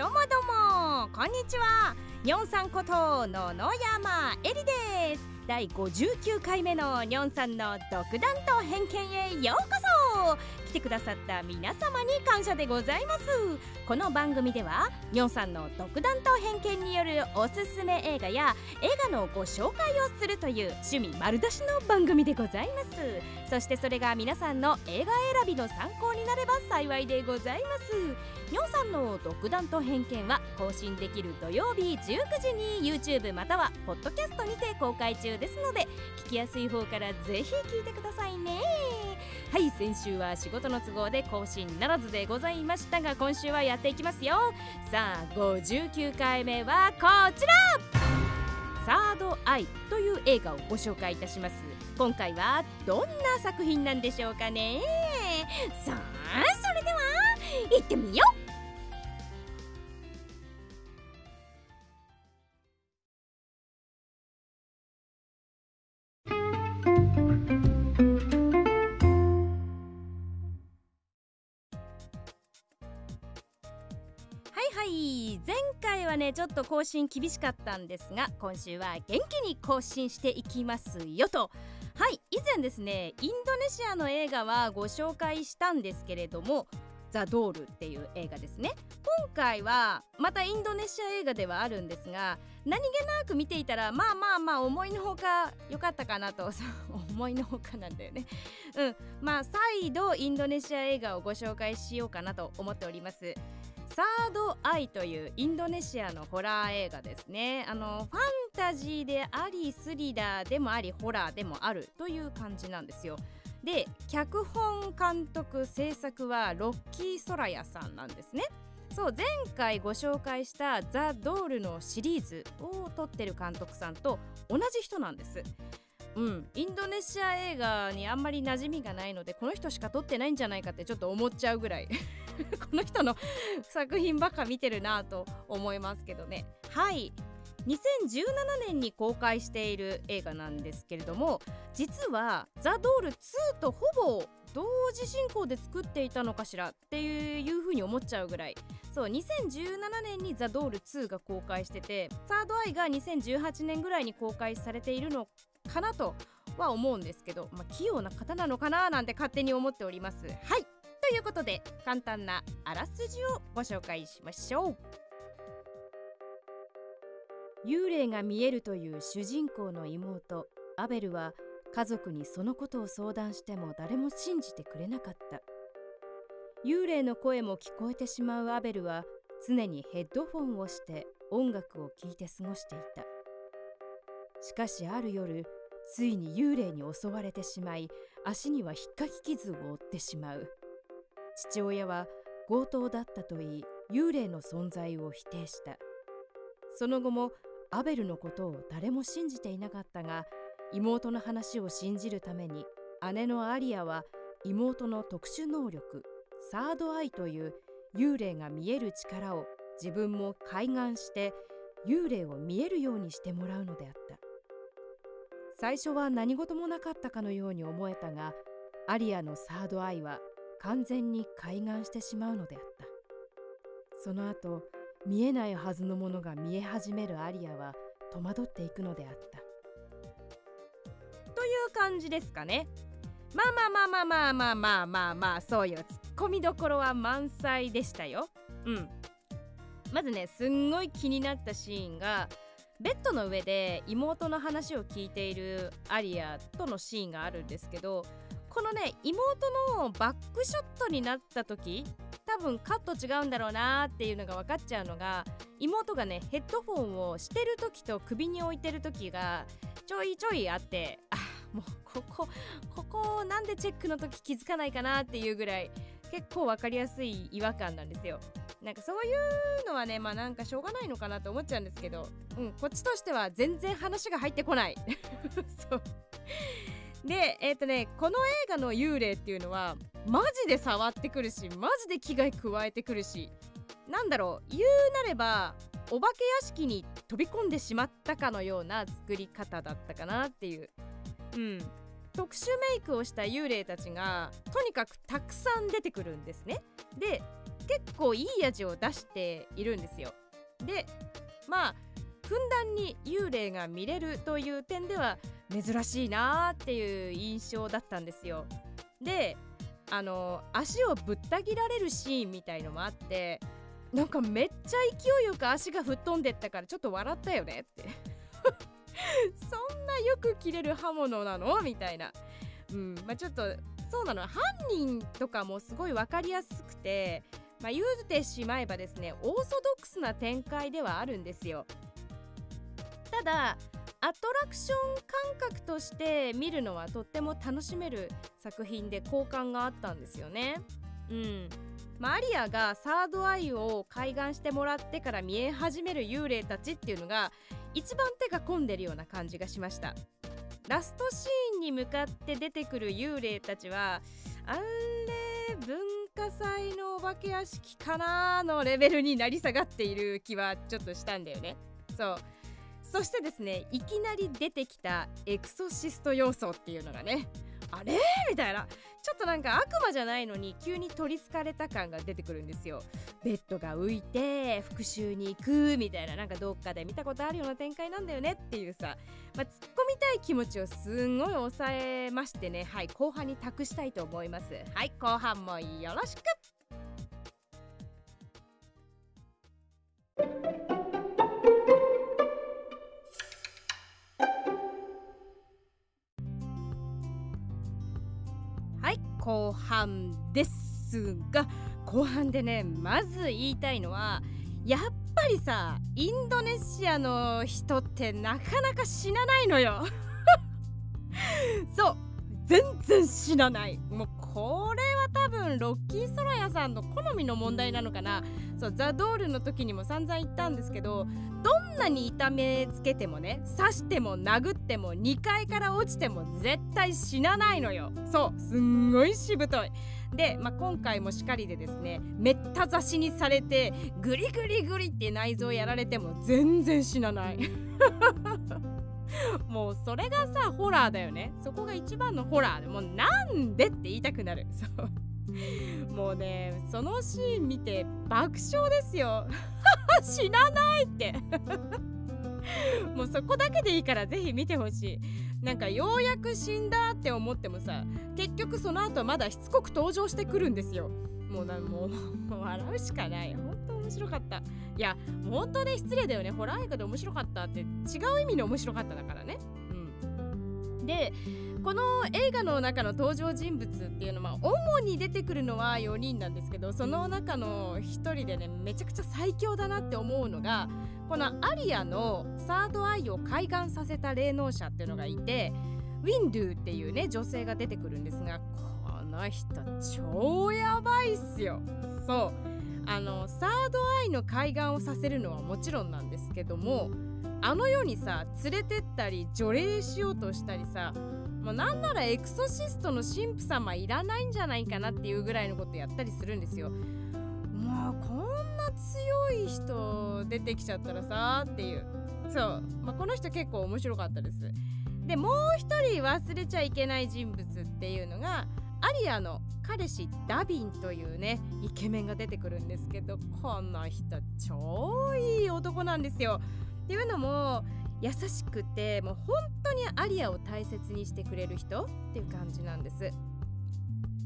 どうもどうも。こんにちは。にょんさんこと野々山えりです。第59回目のにょんさんの独断と偏見へようこそ。来てくださった皆様に感謝でございます。この番組ではにょんさんの独断と偏見によるおすすめ映画や映画のご紹介をするという趣味丸出しの番組でございます。そしてそれが皆さんの映画選びの参考になれば幸いでございます。にょんさんの独断と偏見は更新できる土曜日19時に YouTube またはポッドキャストにて公開中ですので聞きやすい方からぜひ聞いてくださいね。はい先週は仕事の都合で更新ならずでございましたが今週はやっていきますよ。さあ59回目はこちら。サードアイという映画をご紹介いたします。今回はどんな作品なんでしょうかね。さあそれでは行ってみよう。はねちょっと更新厳しかったんですが今週は元気に更新していきますよと。はい以前ですねインドネシアの映画はご紹介したんですけれどもザ・ドールっていう映画ですね。今回はまたインドネシア映画ではあるんですが何気なく見ていたらまあまあまあ思いのほか良かったかなと 思いのほかなんだよね。うんまあ再度インドネシア映画をご紹介しようかなと思っております。サードアイというインドネシアのホラー映画ですね。あのファンタジーでありスリラーでもありホラーでもあるという感じなんですよ。で脚本監督制作はロッキー・ソラヤさんなんですね。そう前回ご紹介した「ザ・ドール」のシリーズを撮ってる監督さんと同じ人なんです。うん。インドネシア映画にあんまり馴染みがないのでこの人しか撮ってないんじゃないかってちょっと思っちゃうぐらい。この人の作品ばっか見てるなと思いますけどね。はい。2017年に公開している映画なんですけれども実は「ザ・ドール2」とほぼ同時進行で作っていたのかしらっていう風に思っちゃうぐらい。そう2017年に「ザ・ドール2」が公開してて「サードアイ」が2018年ぐらいに公開されているのかなとは思うんですけど、まあ、器用な方なのかななんて勝手に思っております。はい。ということで簡単なあらすじをご紹介しましょう。幽霊が見えるという主人公の妹アベルは家族にそのことを相談しても誰も信じてくれなかった。幽霊の声も聞こえてしまうアベルは常にヘッドフォンをして音楽を聴いて過ごしていた。しかしある夜ついに幽霊に襲われてしまい足にはひっかき傷を負ってしまう。父親は強盗だったと言い幽霊の存在を否定した。その後もアベルのことを誰も信じていなかったが妹の話を信じるために姉のアリアは妹の特殊能力サードアイという幽霊が見える力を自分も開眼して幽霊を見えるようにしてもらうのであった。最初は何事もなかったかのように思えたがアリアのサードアイは完全に開眼してしまうのであった。その後見えないはずのものが見え始めるアリアは戸惑っていくのであった。という感じですかね。まあまあまあまあまあまあまあまあまあそうよツッコミどころは満載でしたようんまずねすんごい気になったシーンがベッドの上で妹の話を聞いているアリアとのシーンがあるんですけどこのね妹のバックショットになった時多分カット違うんだろうなっていうのが分かっちゃうのが妹がねヘッドフォンをしてる時と首に置いてる時がちょいちょいあってあもうここここなんでチェックの時気づかないかなっていうぐらい結構分かりやすい違和感なんですよ。なんかそういうのはねまあなんかしょうがないのかなと思っちゃうんですけどうんこっちとしては全然話が入ってこない。そう。でえっ、ー、とねこの映画の幽霊っていうのはマジで触ってくるしマジで危害加えてくるしなんだろう言うなればお化け屋敷に飛び込んでしまったかのような作り方だったかなっていう。うん。特殊メイクをした幽霊たちがとにかくたくさん出てくるんですね。で結構いい味を出しているんですよ。でまあふんだんに幽霊が見れるという点では珍しいなーっていう印象だったんですよ。であの足をぶった切られるシーンみたいのもあってなんかめっちゃ勢いよく足が吹っ飛んでったからちょっと笑ったよねって。そんなよく切れる刃物なの？みたいな。うんまあちょっとそうなの。犯人とかもすごい分かりやすくてまあ言うてしまえばですねオーソドックスな展開ではあるんですよ。ただアトラクション感覚として見るのはとっても楽しめる作品で好感があったんですよね。うん。まあ、アリアがサードアイを開眼してもらってから見え始める幽霊たちっていうのが一番手が込んでるような感じがしました。ラストシーンに向かって出てくる幽霊たちはあれ文化祭のお化け屋敷かなのレベルになり下がっている気はちょっとしたんだよね。そう。そしてですねいきなり出てきたエクソシスト要素っていうのがねあれ？みたいな。ちょっとなんか悪魔じゃないのに急に取りつかれた感が出てくるんですよ。ベッドが浮いて復讐に行くみたいな。なんかどっかで見たことあるような展開なんだよねっていうさ、まあ、突っ込みたい気持ちをすんごい抑えましてね。はい後半に託したいと思います。はい後半もよろしく。後半ですが後半でねまず言いたいのはやっぱりさインドネシアの人ってなかなか死なないのよ。そう全然死なない。もうこれは多分ロッキーソラヤさんの好みの問題なのかな。そうザ・ドールの時にも散々言ったんですけどどんなに痛めつけてもね刺しても殴っても2階から落ちても絶対死なないのよ。そうすんごいしぶとい。で、まあ、今回もしかりでですねめった刺しにされてグリグリグリって内臓やられても全然死なない。もうそれがさホラーだよね。そこが一番のホラーでもうなんでって言いたくなる。そう。もうねそのシーン見て爆笑ですよ。死なないって。もうそこだけでいいからぜひ見てほしい。なんかようやく死んだって思ってもさ結局その後まだしつこく登場してくるんですよ。もうなもう笑うしかない。本当面白かった。いや本当ね失礼だよね。ホラー映画で面白かったって違う意味の面白かっただからね。でこの映画の中の登場人物っていうのは主に出てくるのは4人なんですけどその中の1人でねめちゃくちゃ最強だなって思うのがこのアリアのサードアイを開眼させた霊能者っていうのがいてウィンドゥっていうね女性が出てくるんですがこの人超やばいっすよ。そう。あのサードアイの開眼をさせるのはもちろんなんですけどもあの世にさ連れてったり除霊しようとしたりさもうなんならエクソシストの神父様いらないんじゃないかなっていうぐらいのことやったりするんですよ。もうこんな強い人出てきちゃったらさっていうそう、まあ、この人結構面白かったです。でもう一人忘れちゃいけない人物っていうのがアリアの彼氏ダビンというねイケメンが出てくるんですけどこの人超いい男なんですよ。っていうのも優しくてもう本当にアリアを大切にしてくれる人っていう感じなんです。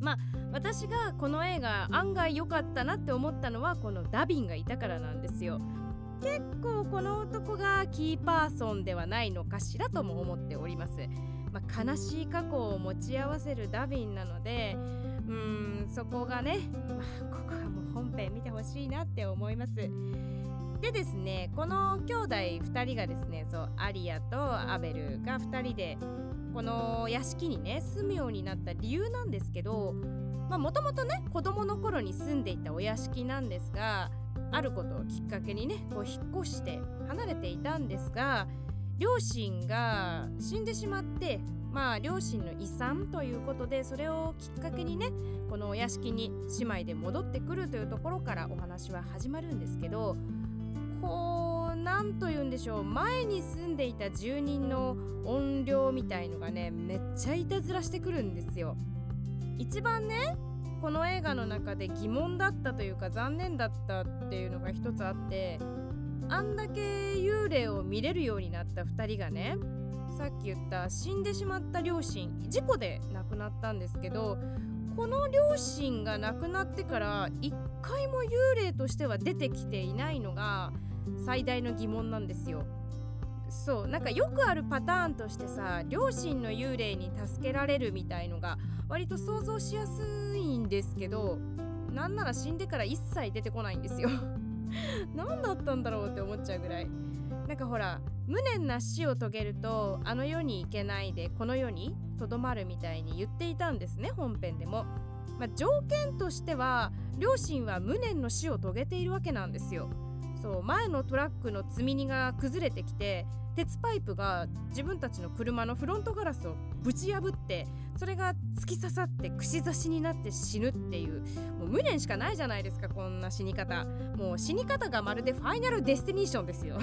まあ私がこの映画案外良かったなって思ったのはこのダビンがいたからなんですよ。結構この男がキーパーソンではないのかしらとも思っております、まあ、悲しい過去を持ち合わせるダビンなのでうーんそこがね、まあ、ここはもう本編見てほしいなって思います。でですねこの兄弟2人がですねそうアリアとアベルが2人でこの屋敷にね住むようになった理由なんですけどもともとね子供の頃に住んでいたお屋敷なんですがあることをきっかけにねこう引っ越して離れていたんですが両親が死んでしまってまあ両親の遺産ということでそれをきっかけにねこのお屋敷に姉妹で戻ってくるというところからお話は始まるんですけどこう何と言うんでしょう。前に住んでいた住人の怨霊みたいのがねめっちゃいたずらしてくるんですよ。一番ねこの映画の中で疑問だったというか残念だったっていうのが一つあってあんだけ幽霊を見れるようになった2人がねさっき言った死んでしまった両親事故で亡くなったんですけどこの両親が亡くなってから一回も幽霊としては出てきていないのが最大の疑問なんですよ。そうなんかよくあるパターンとしてさ両親の幽霊に助けられるみたいのが割と想像しやすいんですけどなんなら死んでから一切出てこないんですよ 何だったんだろうって思っちゃうぐらいなんかほら無念な死を遂げるとあの世に行けないでこの世にとどまるみたいに言っていたんですね本編でも。まあ、条件としては両親は無念の死を遂げているわけなんですよ。そう前のトラックの積み荷が崩れてきて鉄パイプが自分たちの車のフロントガラスをぶち破ってそれが突き刺さって串刺しになって死ぬっていうもう無念しかないじゃないですかこんな死に方もう死に方がまるでファイナルデスティニーションですよ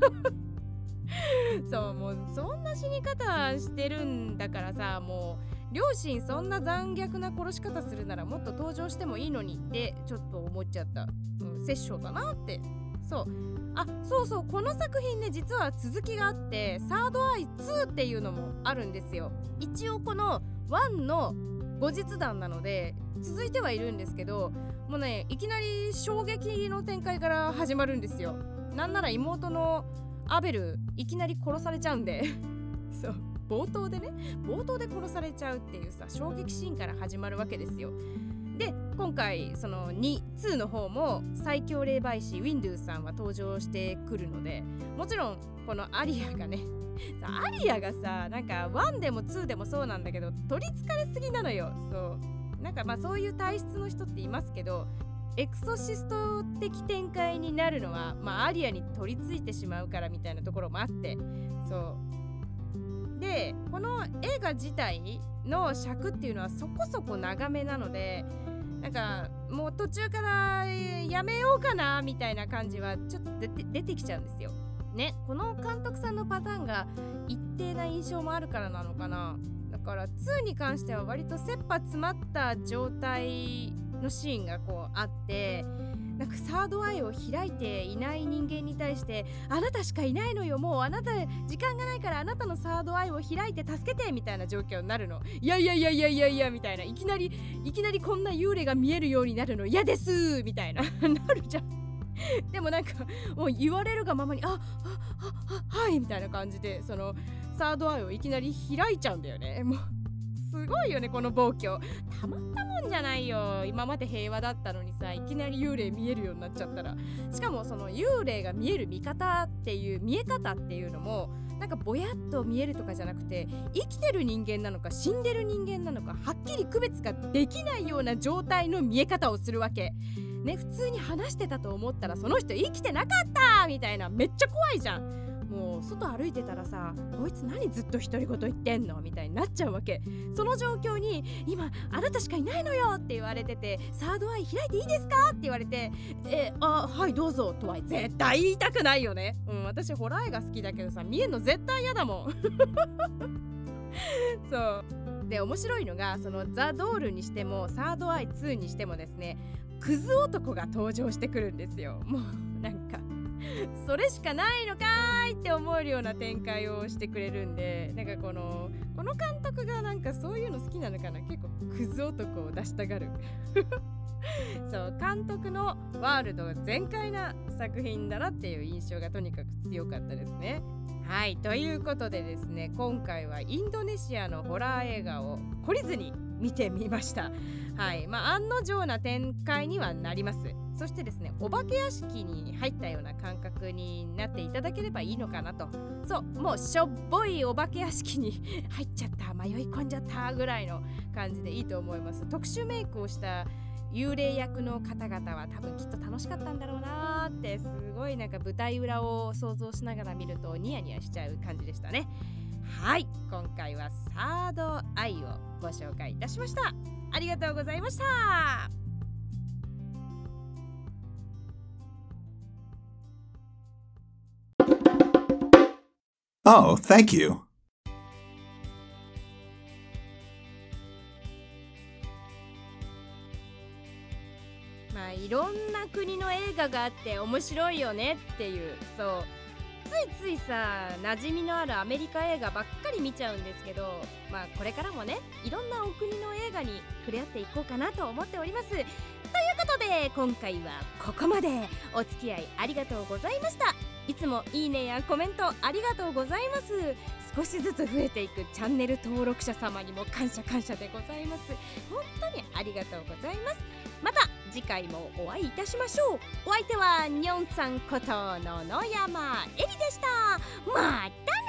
そうもうそんな死に方してるんだからさもう両親そんな残虐な殺し方するならもっと登場してもいいのにってちょっと思っちゃった、うん、殺生だなって。そう。あそうそうこの作品ね実は続きがあってサードアイ2っていうのもあるんですよ。一応この1の後日談なので続いてはいるんですけどもうねいきなり衝撃の展開から始まるんですよ。なんなら妹のアベルいきなり殺されちゃうんで。そう。冒頭でね。冒頭で殺されちゃうっていうさ衝撃シーンから始まるわけですよ。で今回その22の方も最強霊媒師ウィンドゥさんは登場してくるのでもちろんこのアリアがね アリアがさなんか1でも2でもそうなんだけど取りつかれすぎなのよ。そう。なんかまあそういう体質の人っていますけどエクソシスト的展開になるのは、まあ、アリアに取り付いてしまうからみたいなところもあってそうでこの映画自体の尺っていうのはそこそこ長めなのでなんかもう途中からやめようかなみたいな感じはちょっと出て出てきちゃうんですよ。ねこの監督さんのパターンが一定な印象もあるからなのかなだから2に関しては割と切羽詰まった状態のシーンがこうあってなんかサードアイを開いていない人間に対してあなたしかいないのよもうあなた時間がないからあなたのサードアイを開いて助けてみたいな状況になるの。いやいやいやいやいやいやみたいな。いきなりいきなりこんな幽霊が見えるようになるの。嫌ですみたいな。なるじゃん。でもなんかもう言われるがままにあああはいみたいな感じでそのサードアイをいきなり開いちゃうんだよね。もうすごいよねこの暴挙たまったもんじゃないよ今まで平和だったのにさいきなり幽霊見えるようになっちゃったらしかもその幽霊が見える見方っていう見え方っていうのもなんかぼやっと見えるとかじゃなくて生きてる人間なのか死んでる人間なのかはっきり区別ができないような状態の見え方をするわけ。ね普通に話してたと思ったらその人生きてなかったみたいなめっちゃ怖いじゃん。もう外歩いてたらさこいつ何ずっと独り言言ってんの？みたいになっちゃうわけ。その状況に今あなたしかいないのよって言われててサードアイ開いていいですか？って言われてえあはいどうぞとは絶対言いたくないよね。うん私ホラー映画好きだけどさ見えんの絶対嫌だもん。そう。で面白いのがそのザ・ドールにしてもサードアイ2にしてもですねクズ男が登場してくるんですよ。もうなんかそれしかないのかいって思えるような展開をしてくれるんでなんかこのこの監督がなんかそういうの好きなのかな？結構クズ男を出したがる そう監督のワールド全開な作品だなっていう印象がとにかく強かったですね。はいということでですね今回はインドネシアのホラー映画を懲りずに見てみました。はい。まあ、案の定な展開にはなります。そしてですねお化け屋敷に入ったような感覚になっていただければいいのかなと。そうもうしょっぽいお化け屋敷に入っちゃった迷い込んじゃったぐらいの感じでいいと思います。特殊メイクをした幽霊役の方々は多分きっと楽しかったんだろうなーってすごいなんか舞台裏を想像しながら見るとニヤニヤしちゃう感じでしたね。はい。今回はサードアイをご紹介いたしました。ありがとうございました Oh, thank you. んな国の映画があって面白いよねっていうそうついついさ馴染みのあるアメリカ映画ばっかり見ちゃうんですけどまあこれからもねいろんなお国の映画に触れ合っていこうかなと思っております。ということで今回はここまで。お付き合いありがとうございました。いつもいいねやコメントありがとうございます。少しずつ増えていくチャンネル登録者様にも感謝感謝でございます。本当にありがとうございます。また次回もお会いいたしましょう。お相手はにょんさんこと野々山えりでした。また